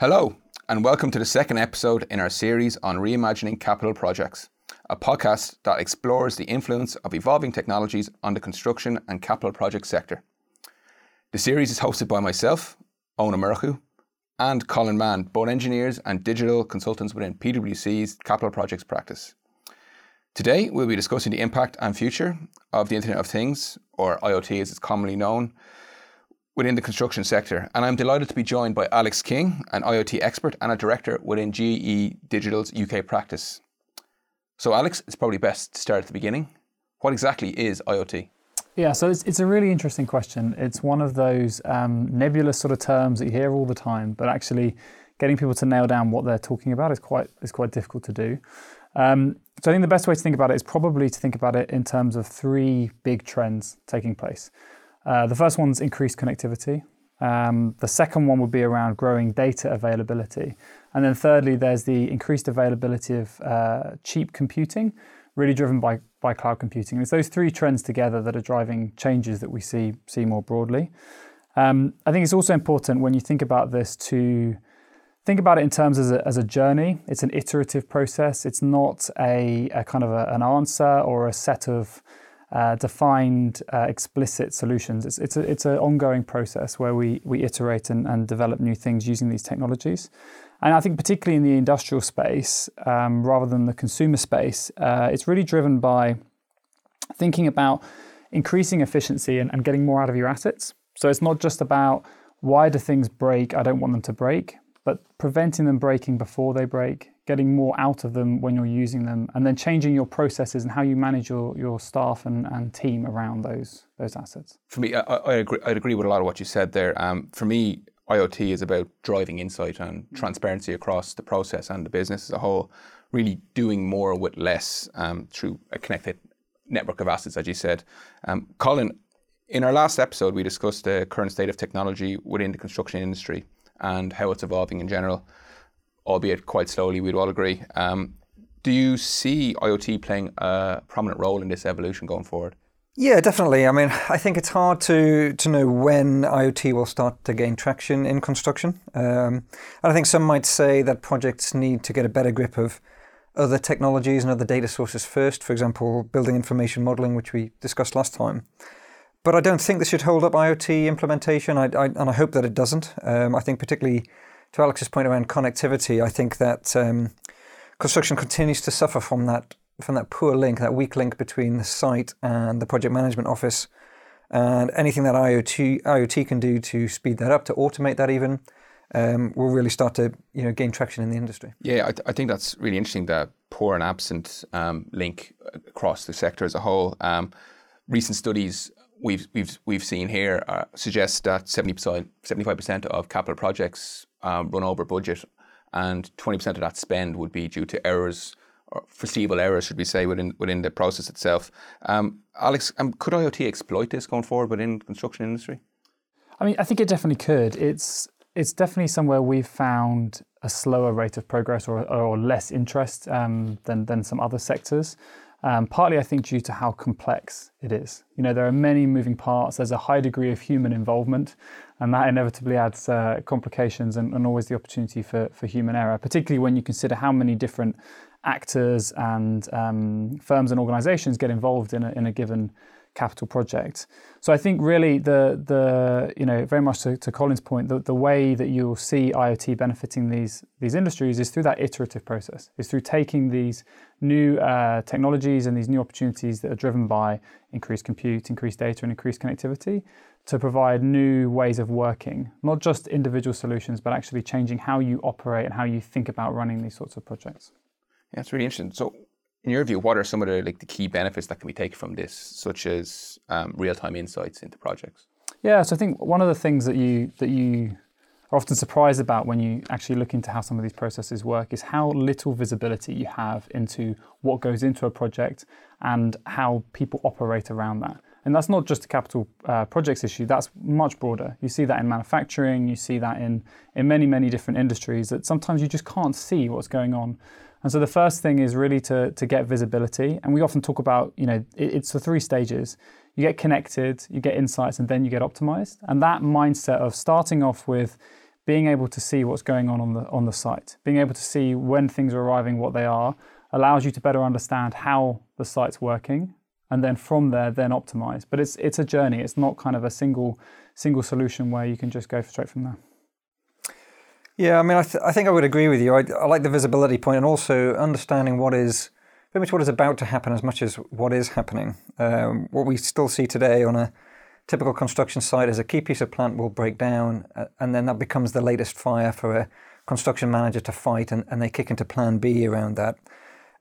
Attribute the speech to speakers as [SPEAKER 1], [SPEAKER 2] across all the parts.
[SPEAKER 1] Hello, and welcome to the second episode in our series on reimagining capital projects, a podcast that explores the influence of evolving technologies on the construction and capital project sector. The series is hosted by myself, Ona Murchu, and Colin Mann, both engineers and digital consultants within PwC's capital projects practice. Today, we'll be discussing the impact and future of the Internet of Things, or IoT as it's commonly known, within the construction sector. And I'm delighted to be joined by Alex King, an IoT expert and a director within GE Digital's UK practice. So, Alex, it's probably best to start at the beginning. What exactly is IoT?
[SPEAKER 2] Yeah, so it's, it's a really interesting question. It's one of those um, nebulous sort of terms that you hear all the time, but actually getting people to nail down what they're talking about is quite is quite difficult to do. Um, so I think the best way to think about it is probably to think about it in terms of three big trends taking place. Uh, the first one's increased connectivity. Um, the second one would be around growing data availability. And then thirdly, there's the increased availability of uh, cheap computing, really driven by, by cloud computing. It's those three trends together that are driving changes that we see, see more broadly. Um, I think it's also important when you think about this to think about it in terms as a, as a journey. It's an iterative process. It's not a, a kind of a, an answer or a set of uh, defined, uh, explicit solutions. It's it's a, it's an ongoing process where we we iterate and, and develop new things using these technologies. And I think particularly in the industrial space, um, rather than the consumer space, uh, it's really driven by thinking about increasing efficiency and, and getting more out of your assets. So it's not just about why do things break? I don't want them to break, but preventing them breaking before they break, getting more out of them when you're using them, and then changing your processes and how you manage your, your staff and, and team around those those assets.
[SPEAKER 1] For me, I, I agree, I'd agree with a lot of what you said there. Um, for me, IoT is about driving insight and transparency across the process and the business as a whole, really doing more with less um, through a connected network of assets, as you said. Um, Colin, in our last episode, we discussed the current state of technology within the construction industry and how it's evolving in general albeit quite slowly, we'd all agree. Um, do you see IoT playing a prominent role in this evolution going forward?
[SPEAKER 3] Yeah, definitely. I mean, I think it's hard to to know when IoT will start to gain traction in construction. Um, and I think some might say that projects need to get a better grip of other technologies and other data sources first. For example, building information modeling, which we discussed last time. But I don't think this should hold up IoT implementation, I, I, and I hope that it doesn't. Um, I think particularly to Alex's point around connectivity, I think that um, construction continues to suffer from that from that poor link, that weak link between the site and the project management office. And anything that IoT IoT can do to speed that up, to automate that even, um, will really start to you know gain traction in the industry.
[SPEAKER 1] Yeah, I, th- I think that's really interesting. That poor and absent um, link across the sector as a whole. Um, recent studies we've we've we've seen here uh, suggest that seventy percent, seventy five percent of capital projects um, run over budget, and 20% of that spend would be due to errors or foreseeable errors, should we say, within within the process itself. Um, Alex, um, could IoT exploit this going forward within construction industry?
[SPEAKER 2] I mean, I think it definitely could. It's it's definitely somewhere we've found a slower rate of progress or, or less interest um, than than some other sectors. Um, partly, I think, due to how complex it is. You know, there are many moving parts. There's a high degree of human involvement, and that inevitably adds uh, complications and, and, always the opportunity for, for human error, particularly when you consider how many different actors and um, firms and organizations get involved in a, in a given capital project. So I think really the the you know very much to, to Colin's point, the, the way that you'll see IoT benefiting these these industries is through that iterative process. Is through taking these new uh, technologies and these new opportunities that are driven by increased compute, increased data, and increased connectivity to provide new ways of working, not just individual solutions, but actually changing how you operate and how you think about running these sorts of projects.
[SPEAKER 1] Yeah, it's really interesting. So in your view, what are some of the like the key benefits that can be taken from this, such as um, real-time insights into projects?
[SPEAKER 2] Yeah, so I think one of the things that you that you are often surprised about when you actually look into how some of these processes work is how little visibility you have into what goes into a project and how people operate around that. And that's not just a capital uh, projects issue, that's much broader. You see that in manufacturing, you see that in, in many, many different industries that sometimes you just can't see what's going on. And so the first thing is really to, to get visibility. And we often talk about, you know, it, it's the three stages. You get connected, you get insights, and then you get optimized. And that mindset of starting off with being able to see what's going on on the on the site, being able to see when things are arriving, what they are, allows you to better understand how the site's working, and then from there, then optimize. But it's it's a journey. It's not kind of a single single solution where you can just go straight from there.
[SPEAKER 3] Yeah, I mean, I, th- I think I would agree with you. I, I like the visibility point and also understanding what is pretty much what is about to happen as much as what is happening. Um, what we still see today on a typical construction site is a key piece of plant will break down, uh, and then that becomes the latest fire for a construction manager to fight, and, and they kick into plan B around that.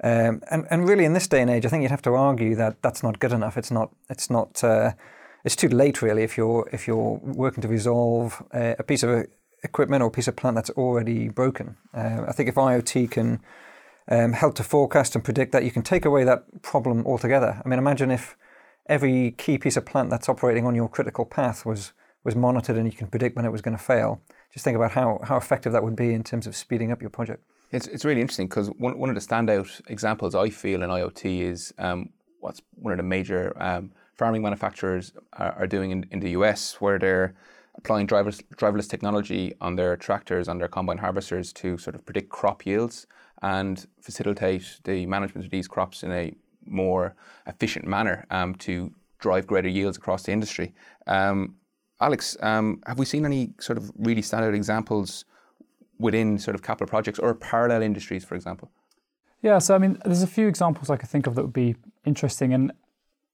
[SPEAKER 3] Um, and, and really, in this day and age, I think you'd have to argue that that's not good enough. It's not. It's not. Uh, it's too late, really, if you're if you're working to resolve a, a piece of equipment or a piece of plant that's already broken. Uh, I think if IoT can um, help to forecast and predict that, you can take away that problem altogether. I mean, imagine if every key piece of plant that's operating on your critical path was was monitored and you can predict when it was going to fail. Just think about how, how effective that would be in terms of speeding up your project.
[SPEAKER 1] It's, it's really interesting because one, one of the standout examples I feel in IoT is um, what's one of the major um, farming manufacturers are, are doing in, in the US, where they're applying drivers, driverless technology on their tractors, on their combine harvesters to sort of predict crop yields and facilitate the management of these crops in a more efficient manner um, to drive greater yields across the industry. Um, Alex, um, have we seen any sort of really standout examples within sort of capital projects or parallel industries, for example?
[SPEAKER 2] Yeah, so I mean, there's a few examples I could think of that would be interesting, and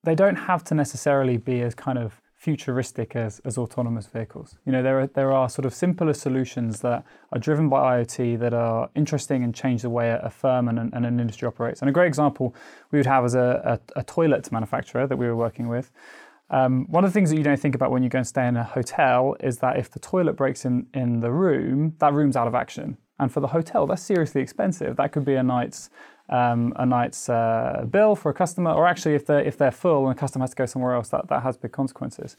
[SPEAKER 2] they don't have to necessarily be as kind of futuristic as, as autonomous vehicles. You know, there are, there are sort of simpler solutions that are driven by IoT that are interesting and change the way a firm and an, and an industry operates. And a great example we would have as a, a, a toilet manufacturer that we were working with. Um, one of the things that you don't think about when you go and stay in a hotel is that if the toilet breaks in, in the room, that room's out of action. And for the hotel, that's seriously expensive. That could be a night's um, a night's uh, bill for a customer, or actually, if they're if they're full and a customer has to go somewhere else, that that has big consequences.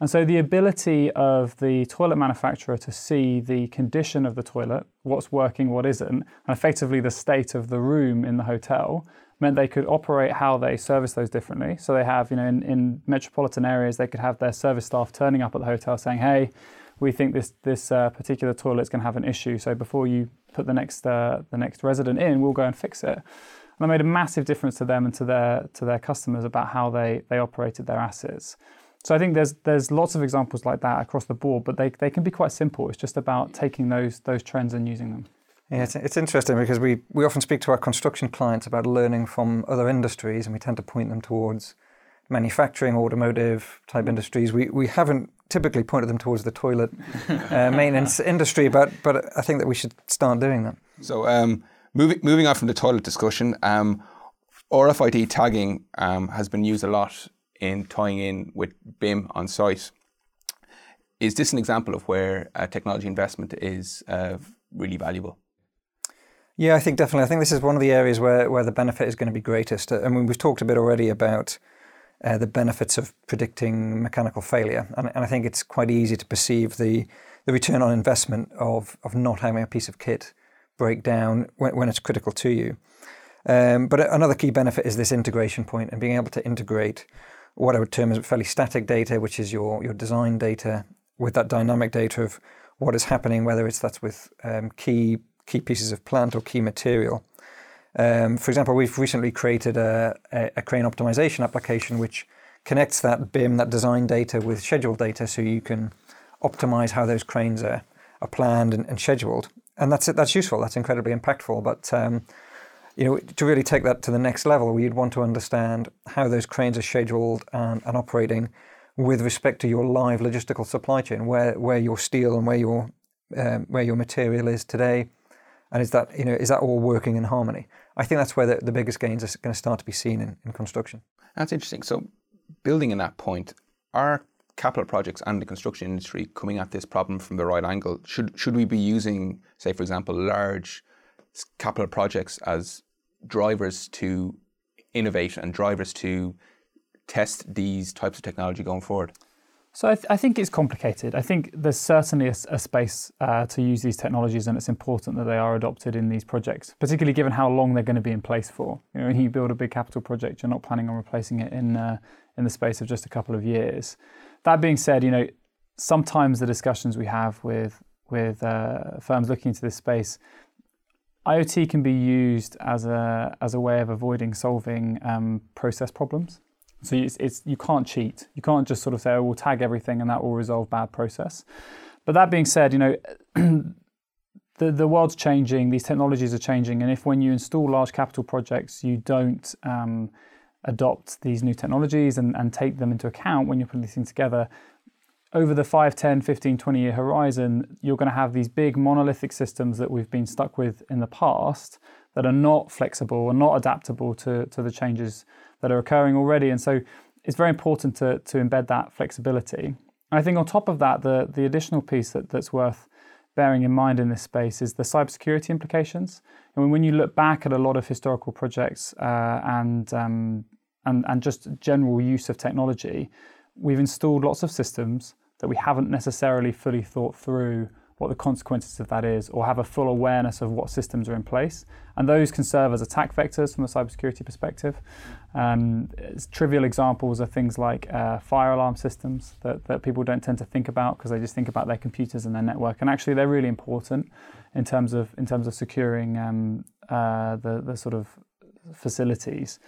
[SPEAKER 2] And so, the ability of the toilet manufacturer to see the condition of the toilet, what's working, what isn't, and effectively the state of the room in the hotel, meant they could operate how they service those differently. So they have, you know, in, in metropolitan areas, they could have their service staff turning up at the hotel saying, "Hey, we think this this uh, particular toilet's going to have an issue. So before you put the next uh, the next resident in, we'll go and fix it. And that made a massive difference to them and to their to their customers about how they they operated their assets. So I think there's there's lots of examples like that across the board, but they, they can be quite simple. It's just about taking those those trends and using them.
[SPEAKER 3] Yeah, it's, it's interesting because we, we often speak to our construction clients about learning from other industries, and we tend to point them towards manufacturing, automotive type industries. We we haven't typically pointed them towards the toilet uh, maintenance industry, but but I think that we should start doing that.
[SPEAKER 1] So um, moving moving on from the toilet discussion, um, RFID tagging um, has been used a lot in tying in with BIM on site. Is this an example of where uh, technology investment is uh, really valuable?
[SPEAKER 3] Yeah, I think definitely. I think this is one of the areas where, where the benefit is going to be greatest. I mean, we've talked a bit already about uh, the benefits of predicting mechanical failure. And, and, I think it's quite easy to perceive the, the return on investment of, of not having a piece of kit break down when, when it's critical to you. Um, but another key benefit is this integration point and being able to integrate what I would term as fairly static data, which is your, your design data, with that dynamic data of what is happening, whether it's that's with um, key key pieces of plant or key material. Um, for example, we've recently created a, a, a, crane optimization application which connects that BIM, that design data, with schedule data so you can optimize how those cranes are, are planned and, and scheduled. And that's that's useful. That's incredibly impactful. But um, you know, to really take that to the next level, we'd want to understand how those cranes are scheduled and, and operating with respect to your live logistical supply chain, where where your steel and where your um, where your material is today, and is that you know is that all working in harmony? I think that's where the, the biggest gains are going to start to be seen in, in construction.
[SPEAKER 1] That's interesting. So, building in that point, are capital projects and the construction industry coming at this problem from the right angle? Should should we be using, say, for example, large capital projects as drivers to innovate and drivers to test these types of technology going forward?
[SPEAKER 2] So I, th- I, think it's complicated. I think there's certainly a, a space uh, to use these technologies, and it's important that they are adopted in these projects, particularly given how long they're going to be in place for. You know, when you build a big capital project, you're not planning on replacing it in uh, in the space of just a couple of years. That being said, you know, sometimes the discussions we have with with uh, firms looking into this space, IoT can be used as a as a way of avoiding solving um, process problems. So it's, it's, you can't cheat. You can't just sort of say, "Oh, we'll tag everything and that will resolve bad process." But that being said, you know, the the world's changing. These technologies are changing, and if when you install large capital projects, you don't um, adopt these new technologies and, and take them into account when you're putting these things together, over the 5, 10, 15, 20 year horizon, you're going to have these big monolithic systems that we've been stuck with in the past that are not flexible and not adaptable to, to the changes that are occurring already. And so it's very important to, to embed that flexibility. And I think on top of that, the, the additional piece that, that's worth bearing in mind in this space is the cybersecurity implications. And when you look back at a lot of historical projects uh, and, um, and, and just general use of technology, we've installed lots of systems that we haven't necessarily fully thought through what the consequences of that is or have a full awareness of what systems are in place. And those can serve as attack vectors from a cybersecurity perspective. Um, trivial examples are things like uh, fire alarm systems that, that people don't tend to think about because they just think about their computers and their network. And actually, they're really important in terms of in terms of securing um, uh, the the sort of facilities.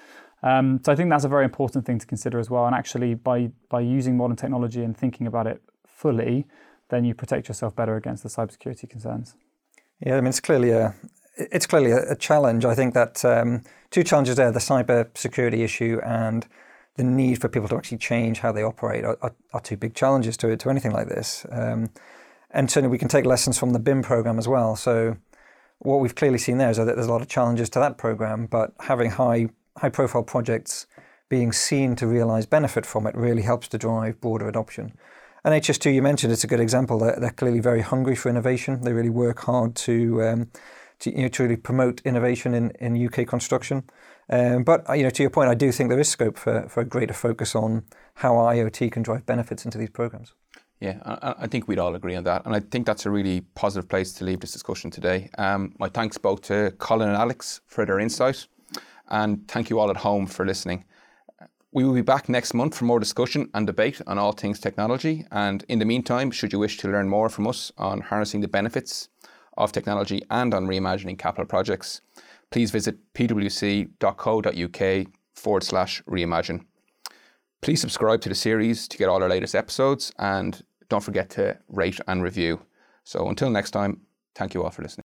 [SPEAKER 2] Um, so I think that's a very important thing to consider as well. And actually, by by using modern technology and thinking about it fully, then you protect yourself better against the cybersecurity concerns.
[SPEAKER 3] Yeah, I mean it's clearly a it's clearly a, challenge. I think that um, two challenges there: the cyber security issue and the need for people to actually change how they operate are, are, are two big challenges to to anything like this. Um, and certainly, we can take lessons from the BIM program as well. So, what we've clearly seen there is that there's a lot of challenges to that program, but having high high profile projects being seen to realize benefit from it really helps to drive broader adoption. And HS2, you mentioned, it's a good example. They're, they're clearly very hungry for innovation. They really work hard to, um, to, you know, promote innovation in, in UK construction. Um, but uh, you know, to your point, I do think there is scope for, for a greater focus on how IoT can drive benefits into these programs.
[SPEAKER 1] Yeah, I, I, think we'd all agree on that. And I think that's a really positive place to leave this discussion today. Um, my thanks both to Colin and Alex for their insight. And thank you all at home for listening. We will be back next month for more discussion and debate on all things technology. And in the meantime, should you wish to learn more from us on harnessing the benefits of technology and on reimagining capital projects, please visit pwc.co.uk forward slash reimagine. Please subscribe to the series to get all our latest episodes and don't forget to rate and review. So until next time, thank you all for listening.